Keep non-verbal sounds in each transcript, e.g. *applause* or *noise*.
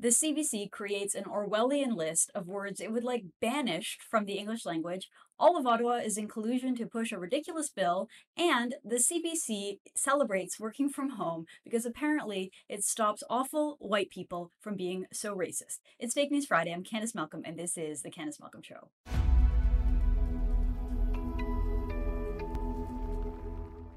The CBC creates an Orwellian list of words it would like banished from the English language. All of Ottawa is in collusion to push a ridiculous bill, and the CBC celebrates working from home because apparently it stops awful white people from being so racist. It's Fake News Friday. I'm Candice Malcolm, and this is The Candice Malcolm Show.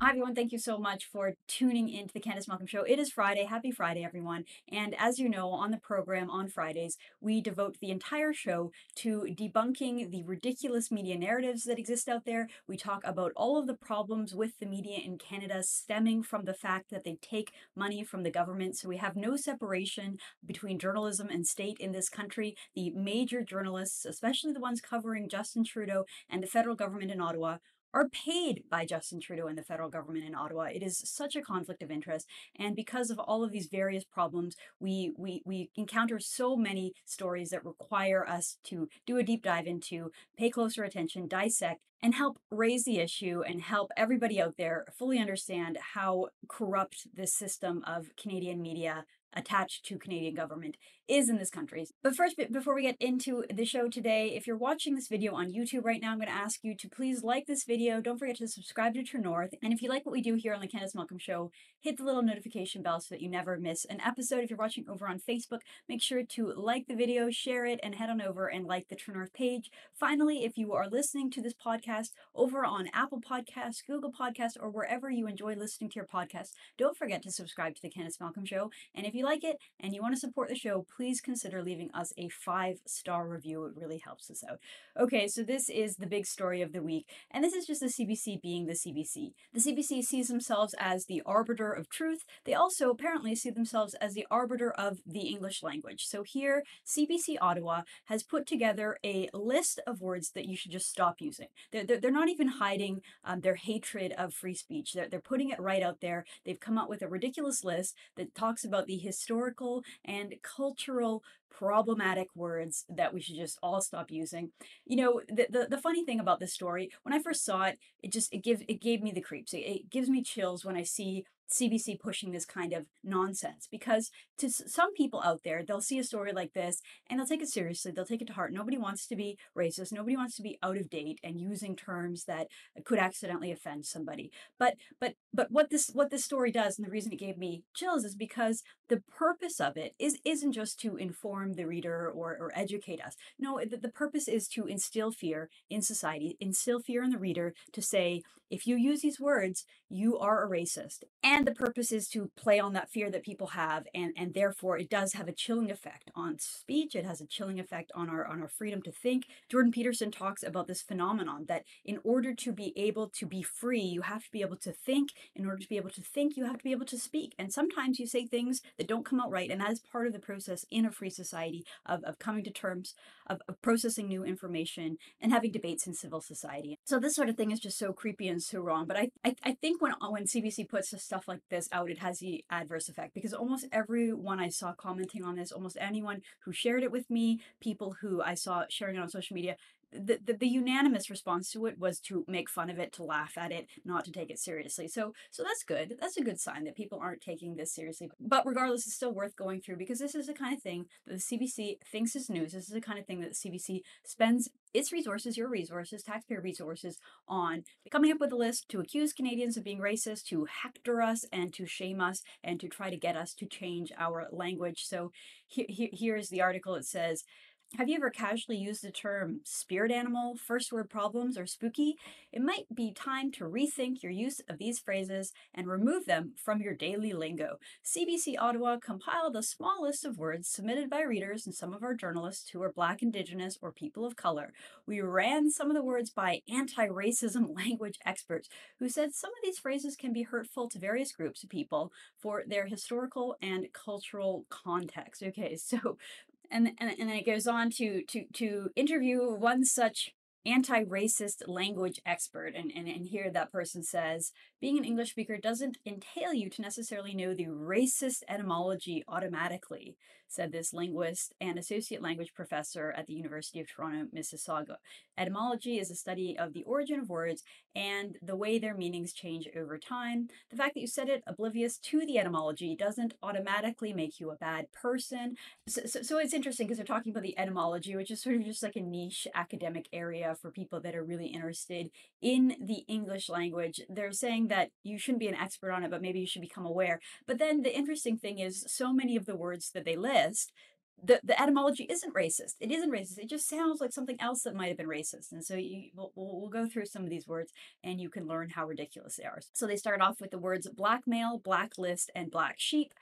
Hi, everyone. Thank you so much for tuning into the Candice Malcolm Show. It is Friday. Happy Friday, everyone. And as you know, on the program on Fridays, we devote the entire show to debunking the ridiculous media narratives that exist out there. We talk about all of the problems with the media in Canada stemming from the fact that they take money from the government. So we have no separation between journalism and state in this country. The major journalists, especially the ones covering Justin Trudeau and the federal government in Ottawa, are paid by Justin Trudeau and the federal government in Ottawa. It is such a conflict of interest. And because of all of these various problems, we, we, we encounter so many stories that require us to do a deep dive into, pay closer attention, dissect, and help raise the issue and help everybody out there fully understand how corrupt this system of Canadian media attached to Canadian government is in this country. But first, before we get into the show today, if you're watching this video on YouTube right now, I'm going to ask you to please like this video. Don't forget to subscribe to True North. And if you like what we do here on the Candice Malcolm Show, hit the little notification bell so that you never miss an episode. If you're watching over on Facebook, make sure to like the video, share it, and head on over and like the True North page. Finally, if you are listening to this podcast over on Apple Podcasts, Google Podcasts, or wherever you enjoy listening to your podcast, don't forget to subscribe to the Candice Malcolm Show. And if you like it and you want to support the show, please consider leaving us a five star review. It really helps us out. Okay, so this is the big story of the week, and this is just the CBC being the CBC. The CBC sees themselves as the arbiter of truth. They also apparently see themselves as the arbiter of the English language. So here, CBC Ottawa has put together a list of words that you should just stop using. They're, they're, they're not even hiding um, their hatred of free speech. They're, they're putting it right out there. They've come up with a ridiculous list that talks about the historical and cultural cultural problematic words that we should just all stop using. You know, the, the, the funny thing about this story, when I first saw it, it just it gives it gave me the creeps. It, it gives me chills when I see CBC pushing this kind of nonsense because to some people out there, they'll see a story like this and they'll take it seriously. They'll take it to heart. Nobody wants to be racist. Nobody wants to be out of date and using terms that could accidentally offend somebody. But but but what this what this story does and the reason it gave me chills is because the purpose of it is isn't just to inform the reader or or educate us. No, the, the purpose is to instill fear in society, instill fear in the reader to say if you use these words, you are a racist. And the purpose is to play on that fear that people have, and, and therefore it does have a chilling effect on speech. It has a chilling effect on our on our freedom to think. Jordan Peterson talks about this phenomenon that in order to be able to be free, you have to be able to think. In order to be able to think, you have to be able to speak. And sometimes you say things that don't come out right, and that is part of the process in a free society of, of coming to terms, of, of processing new information, and having debates in civil society. So this sort of thing is just so creepy and so wrong. But I I, I think when uh, when CBC puts stuff like this out, it has the adverse effect because almost everyone I saw commenting on this, almost anyone who shared it with me, people who I saw sharing it on social media, the, the, the, unanimous response to it was to make fun of it, to laugh at it, not to take it seriously. So so that's good. That's a good sign that people aren't taking this seriously. But regardless, it's still worth going through because this is the kind of thing that the CBC thinks is news. This is the kind of thing that the CBC spends its resources, your resources, taxpayer resources, on coming up with a list to accuse Canadians of being racist, to hector us, and to shame us, and to try to get us to change our language. So here, here, here's the article. It says, have you ever casually used the term spirit animal, first word problems, or spooky? It might be time to rethink your use of these phrases and remove them from your daily lingo. CBC Ottawa compiled a small list of words submitted by readers and some of our journalists who are Black, Indigenous, or people of color. We ran some of the words by anti racism *laughs* language experts who said some of these phrases can be hurtful to various groups of people for their historical and cultural context. Okay, *laughs* so and and, and then it goes on to to to interview one such anti-racist language expert and, and and here that person says being an english speaker doesn't entail you to necessarily know the racist etymology automatically said this linguist and associate language professor at the University of Toronto, Mississauga. Etymology is a study of the origin of words and the way their meanings change over time. The fact that you said it oblivious to the etymology doesn't automatically make you a bad person. So, so, so it's interesting because they're talking about the etymology, which is sort of just like a niche academic area for people that are really interested in the English language. They're saying that you shouldn't be an expert on it, but maybe you should become aware. But then the interesting thing is, so many of the words that they list the, the etymology isn't racist. It isn't racist. It just sounds like something else that might have been racist. And so you, we'll, we'll go through some of these words and you can learn how ridiculous they are. So they start off with the words blackmail, blacklist, and black sheep.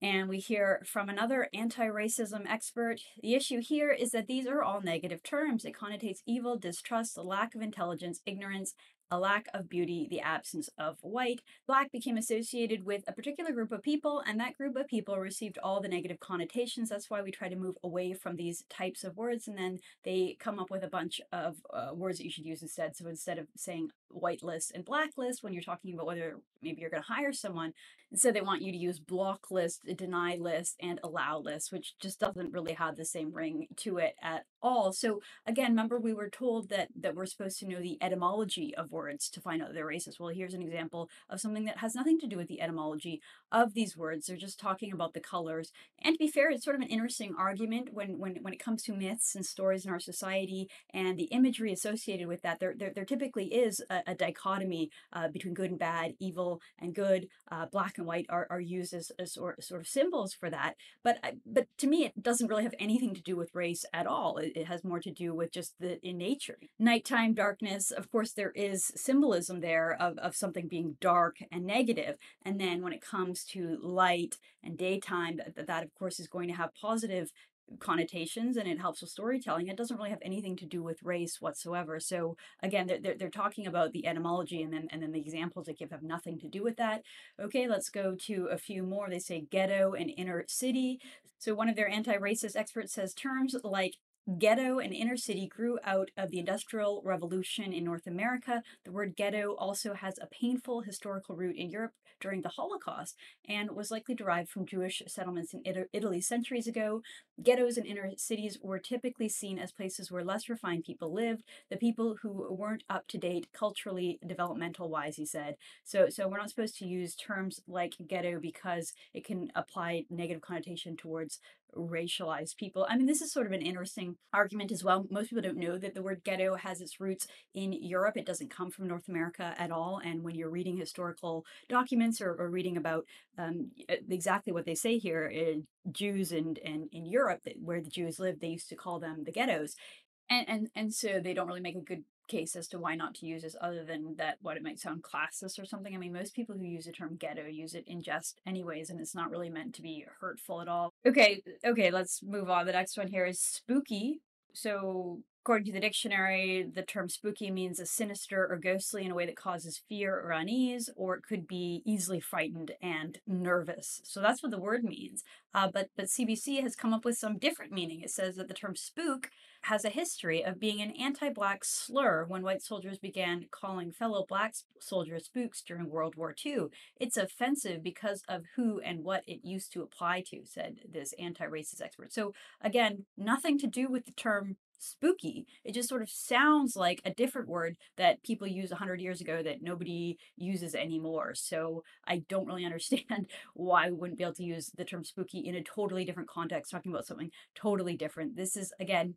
And we hear from another anti racism expert the issue here is that these are all negative terms. It connotates evil, distrust, a lack of intelligence, ignorance, a lack of beauty, the absence of white. Black became associated with a particular group of people, and that group of people received all the negative connotations. That's why we try to move away from these types of words, and then they come up with a bunch of uh, words that you should use instead. So instead of saying white list and blacklist when you're talking about whether maybe you're going to hire someone, and instead they want you to use block list, deny list, and allow list, which just doesn't really have the same ring to it at all. So again, remember we were told that that we're supposed to know the etymology of words to find out they're racist. Well, here's an example of something that has nothing to do with the etymology of these words. They're just talking about the colors. And to be fair, it's sort of an interesting argument when when when it comes to myths and stories in our society and the imagery associated with that. There there, there typically is a, a dichotomy uh, between good and bad, evil and good. Uh, black and white are, are used as, as sort, sort of symbols for that. But but to me, it doesn't really have anything to do with race at all. It, it has more to do with just the in nature. Nighttime darkness, of course, there is symbolism there of, of something being dark and negative. And then when it comes to light and daytime, that, that of course is going to have positive connotations and it helps with storytelling. It doesn't really have anything to do with race whatsoever. So again, they're, they're, they're, talking about the etymology and then and then the examples they give have nothing to do with that. Okay, let's go to a few more. They say ghetto and inner city. So one of their anti-racist experts says terms like Ghetto and inner city grew out of the Industrial Revolution in North America. The word ghetto also has a painful historical root in Europe during the Holocaust and was likely derived from Jewish settlements in Italy centuries ago. Ghettos and inner cities were typically seen as places where less refined people lived, the people who weren't up to date culturally, developmental wise, he said. So, so we're not supposed to use terms like ghetto because it can apply negative connotation towards racialized people. I mean, this is sort of an interesting argument as well. Most people don't know that the word ghetto has its roots in Europe. It doesn't come from North America at all. And when you're reading historical documents or, or reading about um, exactly what they say here, uh, Jews and and in Europe, where the Jews lived, they used to call them the ghettos. And, and and so they don't really make a good case as to why not to use this other than that what it might sound classist or something. I mean, most people who use the term ghetto use it in jest anyways, and it's not really meant to be hurtful at all. Okay, okay, let's move on. The next one here is spooky. So According to the dictionary, the term spooky means a sinister or ghostly in a way that causes fear or unease, or it could be easily frightened and nervous. So that's what the word means. Uh, but but CBC has come up with some different meaning. It says that the term spook has a history of being an anti-black slur when white soldiers began calling fellow black soldiers spooks during World War II. It's offensive because of who and what it used to apply to, said this anti-racist expert. So again, nothing to do with the term spooky. It just sort of sounds like a different word that people used 100 years ago that nobody uses anymore. So I don't really *laughs* understand why we wouldn't be able to use the term spooky in a totally different context, talking about something totally different. This is, again,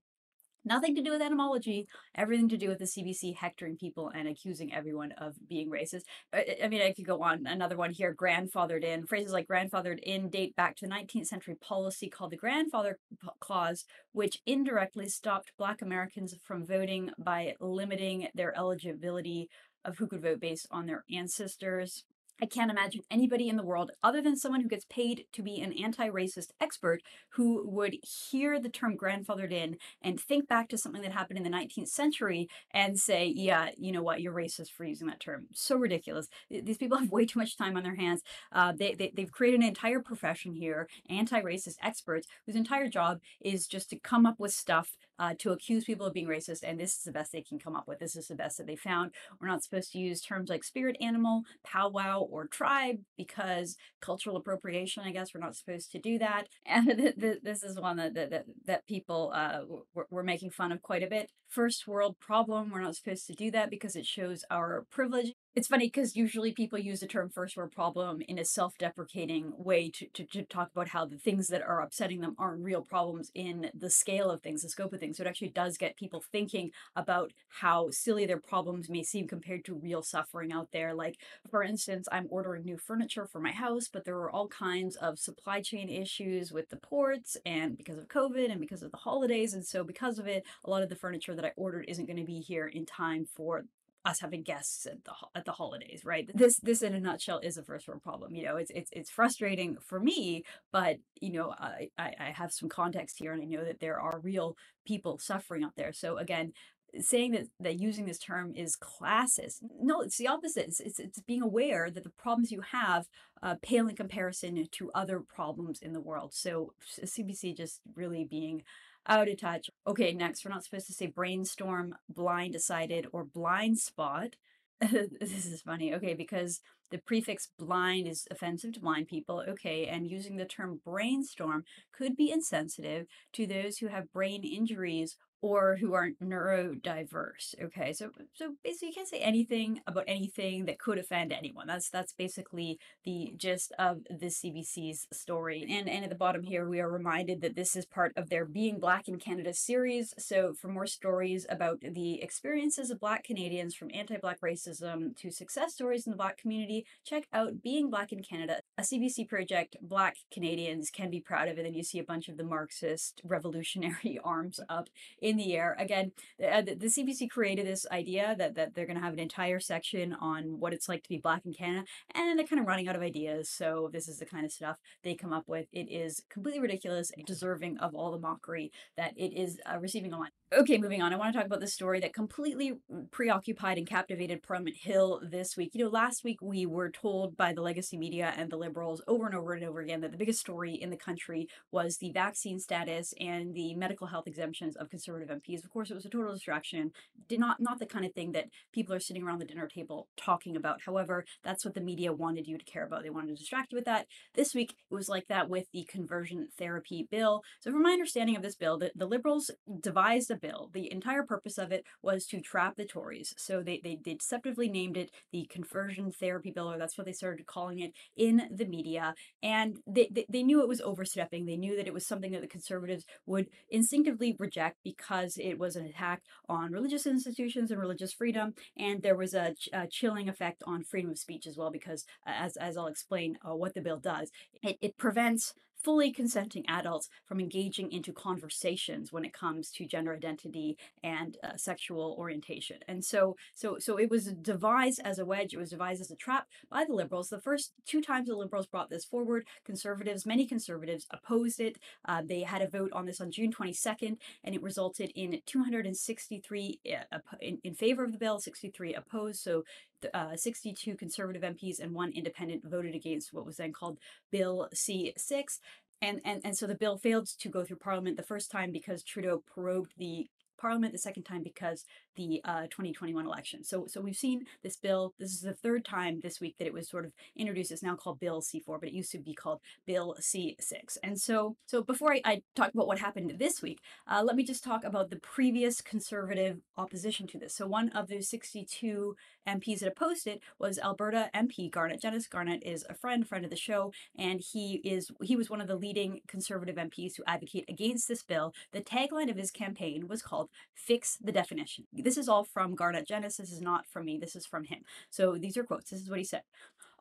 Nothing to do with etymology, everything to do with the CBC hectoring people and accusing everyone of being racist. Uh, uh, I, mean, I could go on. Another one here, grandfathered in. Phrases like grandfathered in date back to the 19th century policy called the Grandfather Clause, which indirectly stopped Black Americans from voting by limiting their eligibility of who could vote based on their ancestors. I can't imagine anybody in the world, other than someone who gets paid to be an anti racist expert, who would hear the term grandfathered in and think back to something that happened in the 19th century and say, yeah, you know what, you're racist for using that term. So ridiculous. These people *laughs* have way too much time on their hands. Uh, they, they, they've created an entire profession here, anti racist experts, whose entire job is just to come up with stuff uh, to accuse people of being racist. And this is the best they can come up with. This is the best that they found. We're not supposed to use terms like spirit animal, powwow, or tribe because cultural appropriation. I guess we're not supposed to do that. *laughs* And th- th- this is one that that, that people uh, were making fun of quite a bit. First world problem. We're not supposed to do that because it shows our privilege it's funny because usually people use the term first world problem in a self-deprecating way to, to, to, talk about how the things that are upsetting them aren't real problems in the scale of things the scope of things. So it actually does get people thinking about how silly their problems may seem compared to real suffering out there. Like for instance i'm ordering new furniture for my house but there are all kinds of supply chain issues with the ports and because of covid and because of the holidays. And so because of it a lot of the furniture that i ordered isn't going to be here in time for us having guests at the at the holidays, right? This this in a nutshell is a first world problem. You know, it's it's it's frustrating for me, but you know, I I have some context here, and I know that there are real people suffering out there. So again, saying that that using this term is classist no it's the opposite it's, it's, it's being aware that the problems you have uh, pale in comparison to other problems in the world so cbc just really being out of touch. Okay, next, we're not supposed to say brainstorm, blind decided, or blind spot. *laughs* this is funny. Okay, because the prefix blind is offensive to blind people. Okay, and using the term brainstorm could be insensitive to those who have brain injuries or who are neurodiverse. Okay, so so basically you can't say anything about anything that could offend anyone. That's that's basically the gist of the CBC's story. And and at the bottom here we are reminded that this is part of their Being Black in Canada series. So for more stories about the experiences of Black Canadians from anti-Black racism to success stories in the Black community, check out Being Black in Canada, a CBC project Black Canadians can be proud of. And then you see a bunch of the Marxist revolutionary *laughs* arms up in in the air. Again, uh, the, the CBC created this idea that, that they're going to have an entire section on what it's like to be black in Canada, and they're kind of running out of ideas. So this is the kind of stuff they come up with. It is completely ridiculous and deserving of all the mockery that it is uh, receiving online. Okay, moving on. I want to talk about the story that completely preoccupied and captivated Parliament Hill this week. You know, last week we were told by the legacy media and the Liberals over and over and over again that the biggest story in the country was the vaccine status and the medical health exemptions of conservative MPs. Of course, it was a total distraction. Did not not the kind of thing that people are sitting around the dinner table talking about. However, that's what the media wanted you to care about. They wanted to distract you with that. This week it was like that with the conversion therapy bill. So, from my understanding of this bill, the, the Liberals devised a bill. The entire purpose of it was to trap the Tories. So they, they, they deceptively named it the conversion therapy bill, or that's what they started calling it in the media. And they, they, they knew it was overstepping. They knew that it was something that the conservatives would instinctively reject because it was an attack on religious institutions and religious freedom. And there was a, a chilling effect on freedom of speech as well, because as, as I'll explain uh, what the bill does, it, it prevents fully consenting adults from engaging into conversations when it comes to gender identity and uh, sexual orientation. And so, so, so it was devised as a wedge. It was devised as a trap by the liberals. The first two times the liberals brought this forward, conservatives, many conservatives opposed it. Uh, they had a vote on this on June 22nd, and it resulted in 263 uh, in, in favor of the bill, 63 opposed. So uh, 62 conservative MPs and one independent voted against what was then called Bill C6. And, and, and so the bill failed to go through Parliament the first time because Trudeau prorogued the Parliament the second time because the uh, 2021 election. So, so we've seen this bill. This is the third time this week that it was sort of introduced. It's now called Bill C4, but it used to be called Bill C6. And so, so before I, I talk about what happened this week, uh, let me just talk about the previous conservative opposition to this. So, one of the 62 MPs that opposed it was Alberta MP Garnett. Dennis Garnett is a friend, friend of the show, and he is he was one of the leading conservative MPs who advocate against this bill. The tagline of his campaign was called "Fix the Definition." This is all from Garnett Genuis. This is not from me. This is from him. So these are quotes. This is what he said.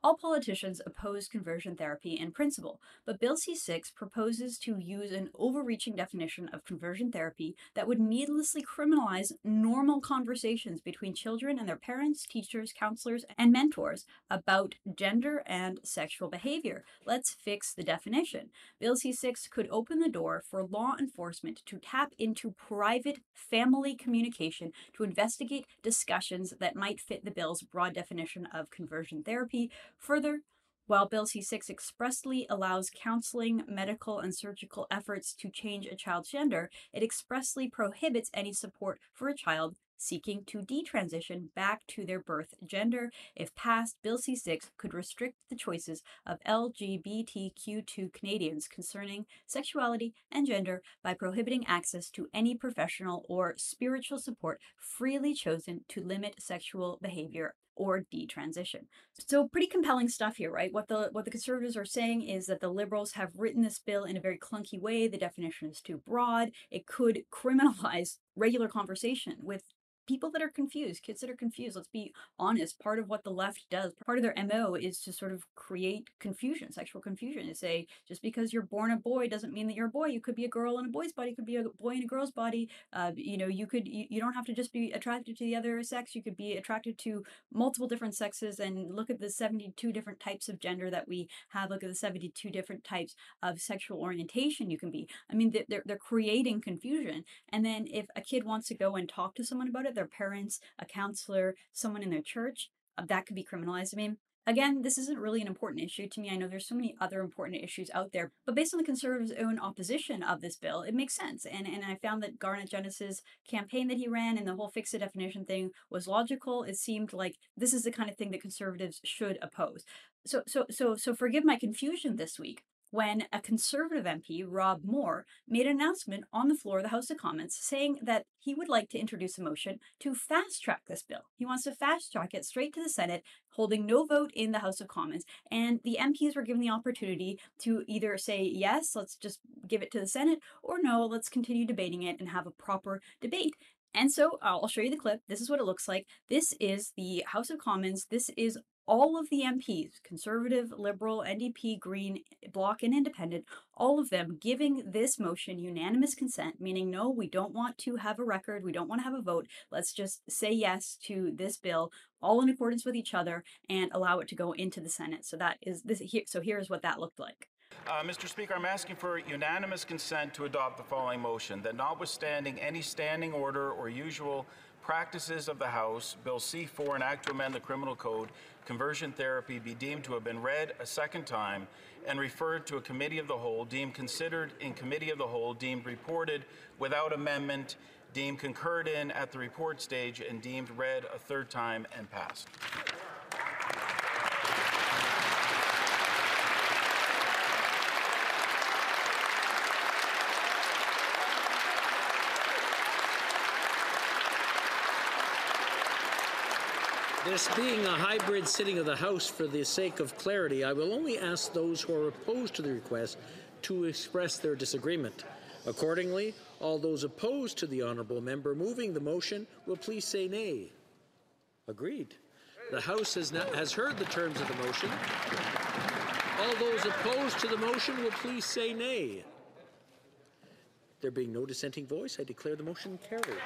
All politicians oppose conversion therapy in principle, but Bill C 6 proposes to use an overreaching definition of conversion therapy that would needlessly criminalize normal conversations between children and their parents, teachers, counselors, and mentors about gender and sexual behavior. Let's fix the definition. Bill C 6 could open the door for law enforcement to tap into private family communication to investigate discussions that might fit the bill's broad definition of conversion therapy Further, while Bill C 6 expressly allows counseling, medical, and surgical efforts to change a child's gender, it expressly prohibits any support for a child seeking to detransition back to their birth gender. If passed, Bill C 6 could restrict the choices of LGBTQ2 Canadians concerning sexuality and gender by prohibiting access to any professional or spiritual support freely chosen to limit sexual behavior or detransition. So pretty compelling stuff here, right? What the what the conservatives are saying is that the liberals have written this bill in a very clunky way. The definition is too broad. It could criminalize regular conversation with people that are confused, kids that are confused. Let's be honest. Part of what the left does, part of their MO is to sort of create confusion, sexual confusion, to say just because you're born a boy doesn't mean that you're a boy. You could be a girl in a boy's body, you could be a boy in a girl's body. Uh, you know, you could, you, you don't have to just be attracted to the other sex. You could be attracted to multiple different sexes and look at the 72 different types of gender that we have. Look at the 72 different types of sexual orientation you can be. I mean, they're, they're creating confusion. And then if a kid wants to go and talk to someone about it, their parents, a counselor, someone in their church, uh, that could be criminalized. I mean, Again, this isn't really an important issue to me. I know there's so many other important issues out there, but based on the conservatives' own opposition of this bill, it makes sense. And and I found that Garnett Genuis's campaign that he ran and the whole fix the definition thing was logical. It seemed like this is the kind of thing that conservatives should oppose. So so so so forgive my confusion this week when a Conservative MP, Rob Moore, made an announcement on the floor of the House of Commons saying that he would like to introduce a motion to fast track this bill. He wants to fast track it straight to the Senate, holding no vote in the House of Commons. And the MPs were given the opportunity to either say, yes, let's just give it to the Senate, or no, let's continue debating it and have a proper debate. And so I'll show you the clip. This is what it looks like. This is the House of Commons. This is all of the MPs, Conservative, Liberal, NDP, Green, Bloc, and Independent, all of them giving this motion unanimous consent, meaning no, we don't want to have a record, we don't want to have a vote. Let's just say yes to this bill, all in accordance with each other, and allow it to go into the Senate. So that is this. Here, so here's what that looked like. Uh, Mr. Speaker, I'm asking for unanimous consent to adopt the following motion that notwithstanding any standing order or usual practices of the House, Bill C4, an act to amend the criminal code, conversion therapy be deemed to have been read a second time and referred to a committee of the whole, deemed considered in committee of the whole, deemed reported without amendment, deemed concurred in at the report stage, and deemed read a third time and passed. This being a hybrid sitting of the House for the sake of clarity, I will only ask those who are opposed to the request to express their disagreement. Accordingly, all those opposed to the honourable member moving the motion will please say nay. Agreed. The House has, has heard the terms of the motion. All those opposed to the motion will please say nay. There being no dissenting voice, I declare the motion carried.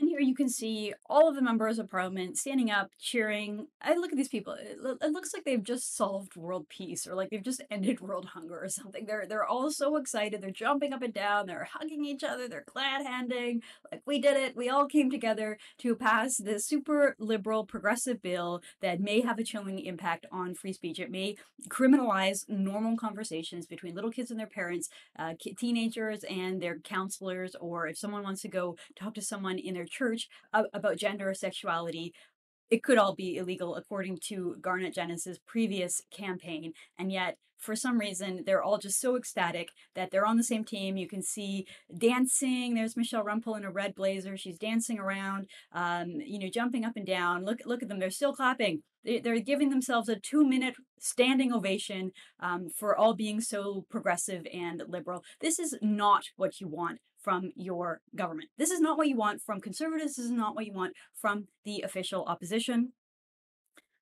And here you can see all of the members of parliament standing up, cheering. I look at these people. It, it, looks like they've just solved world peace or like they've just ended world hunger or something. They're they're all so excited. They're jumping up and down. They're hugging each other. They're glad handing. Like we did it. We all came together to pass this super liberal progressive bill that may have a chilling impact on free speech. It may criminalize normal conversations between little kids and their parents, uh, teenagers and their counselors, or if someone wants to go talk to someone in their about gender or sexuality it could all be illegal according to Garnett Genuis's previous campaign. And yet, for some reason, they're all just so ecstatic that they're on the same team. You can see dancing. There's Michelle Rempel in a red blazer. She's dancing around, um, you know, jumping up and down. Look, look at them. They're still clapping. They're giving themselves a two minute standing ovation um, for all being so progressive and liberal. This is not what you want from your government. This is not what you want from conservatives. This is not what you want from the official opposition.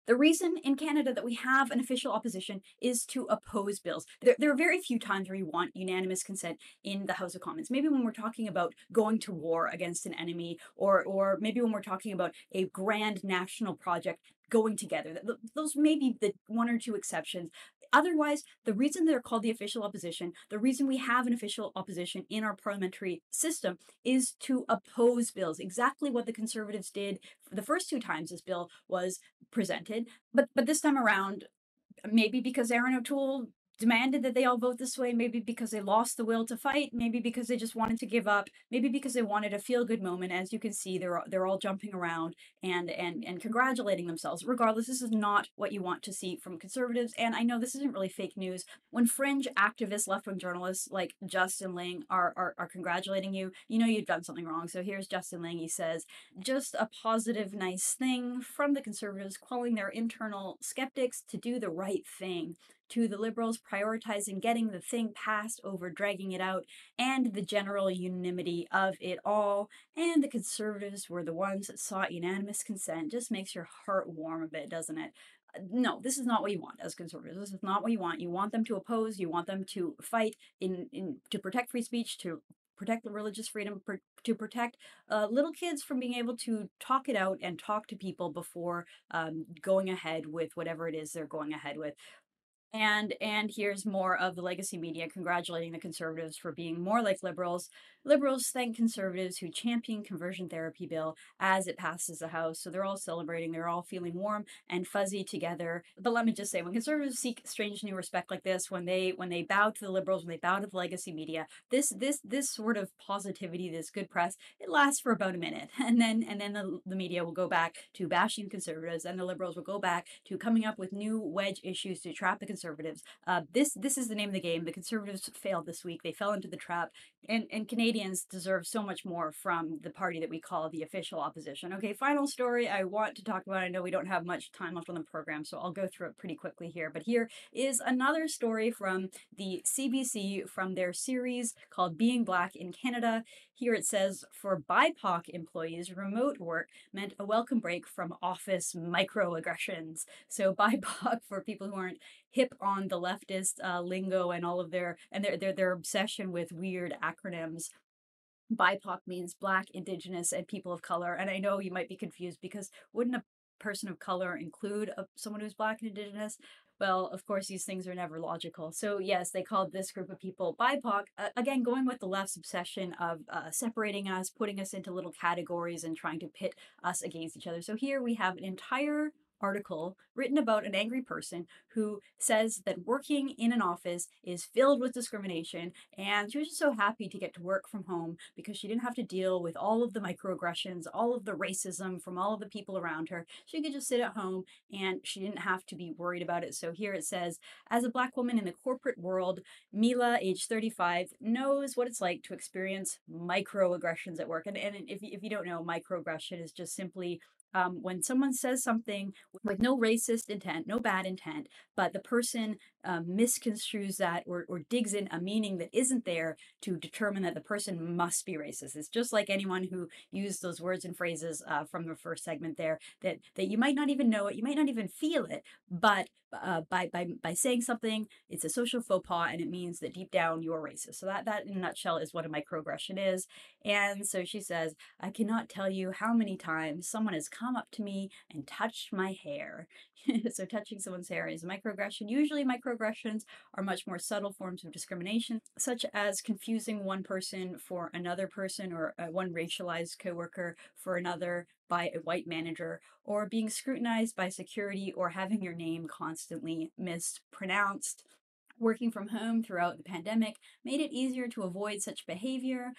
The reason in Canada that we have an official opposition is to oppose bills. There, there, are very few times where you want unanimous consent in the House of Commons. Maybe when we're talking about going to war against an enemy, or or maybe when we're talking about a grand national project going together. Those may be the one or two exceptions. Otherwise, the reason they're called the official opposition, the reason we have an official opposition in our parliamentary system is to oppose bills. Exactly what the conservatives did the first two times this bill was presented. But but this time around, maybe because Erin O'Toole demanded that they all vote this way, maybe because they lost the will to fight, maybe because they just wanted to give up, maybe because they wanted a feel good moment. As you can see, they're they're all jumping around and and and congratulating themselves. Regardless, this is not what you want to see from conservatives. And I know this isn't really fake news. When fringe activists, left wing journalists like Justin Ling are, are are congratulating you, you know you've done something wrong. So here's Justin Ling. He says, just a positive, nice thing from the conservatives, quelling their internal skeptics to do the right thing to the Liberals prioritizing getting the thing passed over dragging it out, and the general unanimity of it all. And the Conservatives were the ones that sought unanimous consent. Just makes your heart warm a bit, doesn't it? Uh, no, this is not what you want as conservatives. This is not what you want. You want them to oppose. You want them to fight in, in to protect free speech, to protect religious freedom, to protect uh, little kids from being able to talk it out and talk to people before um, going ahead with whatever it is they're going ahead with and and here's more of the legacy media congratulating the conservatives for being more like liberals liberals thank conservatives who champion conversion therapy bill as it passes the house so they're all celebrating they're all feeling warm and fuzzy together but let me just say when conservatives seek strange new respect like this when they when they bow to the liberals when they bow to the legacy media this this this sort of positivity this good press it lasts for about a minute *laughs* and then and then the, the media will go back to bashing conservatives and the liberals will go back to coming up with new wedge issues to trap the conservatives. Uh, this this is the name of the game. The conservatives failed this week. They fell into the trap, and and Canadians deserve so much more from the party that we call the official opposition. Okay, final story I want to talk about. I know we don't have much time left on the program, so I'll go through it pretty quickly here. But here is another story from the CBC from their series called Being Black in Canada. Here it says for BIPOC employees, remote work meant a welcome break from office microaggressions. So *laughs* BIPOC for people who aren't hip on the leftist uh, lingo and all of their and their, their their obsession with weird acronyms. BIPOC means Black, Indigenous, and people of color. And I know you might be confused because wouldn't a person of color include a, someone who's Black and Indigenous? Well, of course, these things are never logical. So, yes, they called this group of people BIPOC. Uh, again, going with the left's obsession of uh, separating us, putting us into little categories, and trying to pit us against each other. So, here we have an entire article written about an angry person who says that working in an office is filled with discrimination and she was just so happy to get to work from home because she didn't have to deal with all of the microaggressions, all of the racism from all of the people around her. She could just sit at home and she didn't have to be worried about it. So here it says, as a black woman in the corporate world, Mila, age 35, knows what it's like to experience microaggressions at work. And, and if, if you don't know, microaggression is just simply um, when someone says something with no racist intent, no bad intent, but the person um, misconstrues that or, or digs in a meaning that isn't there to determine that the person must be racist. It's just like anyone who used those words and phrases uh, from the first segment there that that you might not even know it, you might not even feel it, but uh, by by by saying something, it's a social faux pas, and it means that deep down you're racist. So that that in a nutshell is what a microaggression is. And so she says, I cannot tell you how many times someone has come up to me and touched my hair. *laughs* so touching someone's hair is a microaggression. Usually microaggressions are much more subtle forms of discrimination, such as confusing one person for another person or uh, one racialized coworker for another by a white manager, or being scrutinized by security or having your name constantly mispronounced. Working from home throughout the pandemic made it easier to avoid such behavior,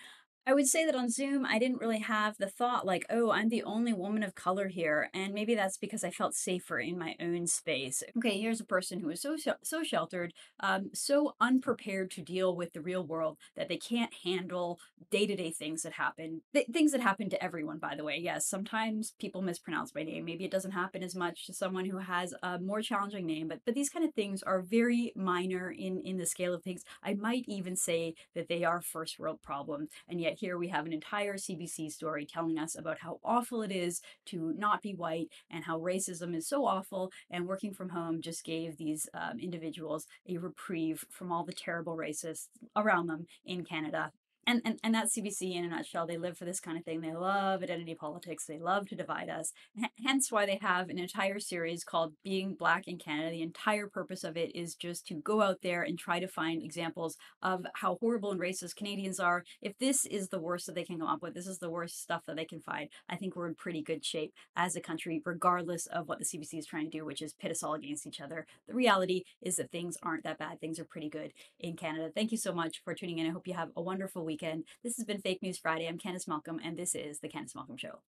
I would say that on Zoom, I didn't really have the thought like, oh, I'm the only woman of color here. And maybe that's because I felt safer in my own space. Okay, here's a person who is so, so sheltered, um, so unprepared to deal with the real world that they can't handle day to day things that happen. Th- things that happen to everyone, by the way. Yes, sometimes people mispronounce my name. Maybe it doesn't happen as much to someone who has a more challenging name, but, but these kind of things are very minor in, in the scale of things. I might even say that they are first world problems. And yet, here we have an entire CBC story telling us about how awful it is to not be white and how racism is so awful. And working from home just gave these um, individuals a reprieve from all the terrible racists around them in Canada. And, and and that's CBC in a nutshell. They live for this kind of thing. They love identity politics. They love to divide us. H- hence why they have an entire series called Being Black in Canada. The entire purpose of it is just to go out there and try to find examples of how horrible and racist Canadians are. If this is the worst that they can come up with, this is the worst stuff that they can find. I think we're in pretty good shape as a country, regardless of what the CBC is trying to do, which is pit us all against each other. The reality is that things aren't that bad. Things are pretty good in Canada. Thank you so much for tuning in. I hope you have a wonderful weekend. This has been Fake News Friday. I'm Candice Malcolm, and this is The Candice Malcolm Show.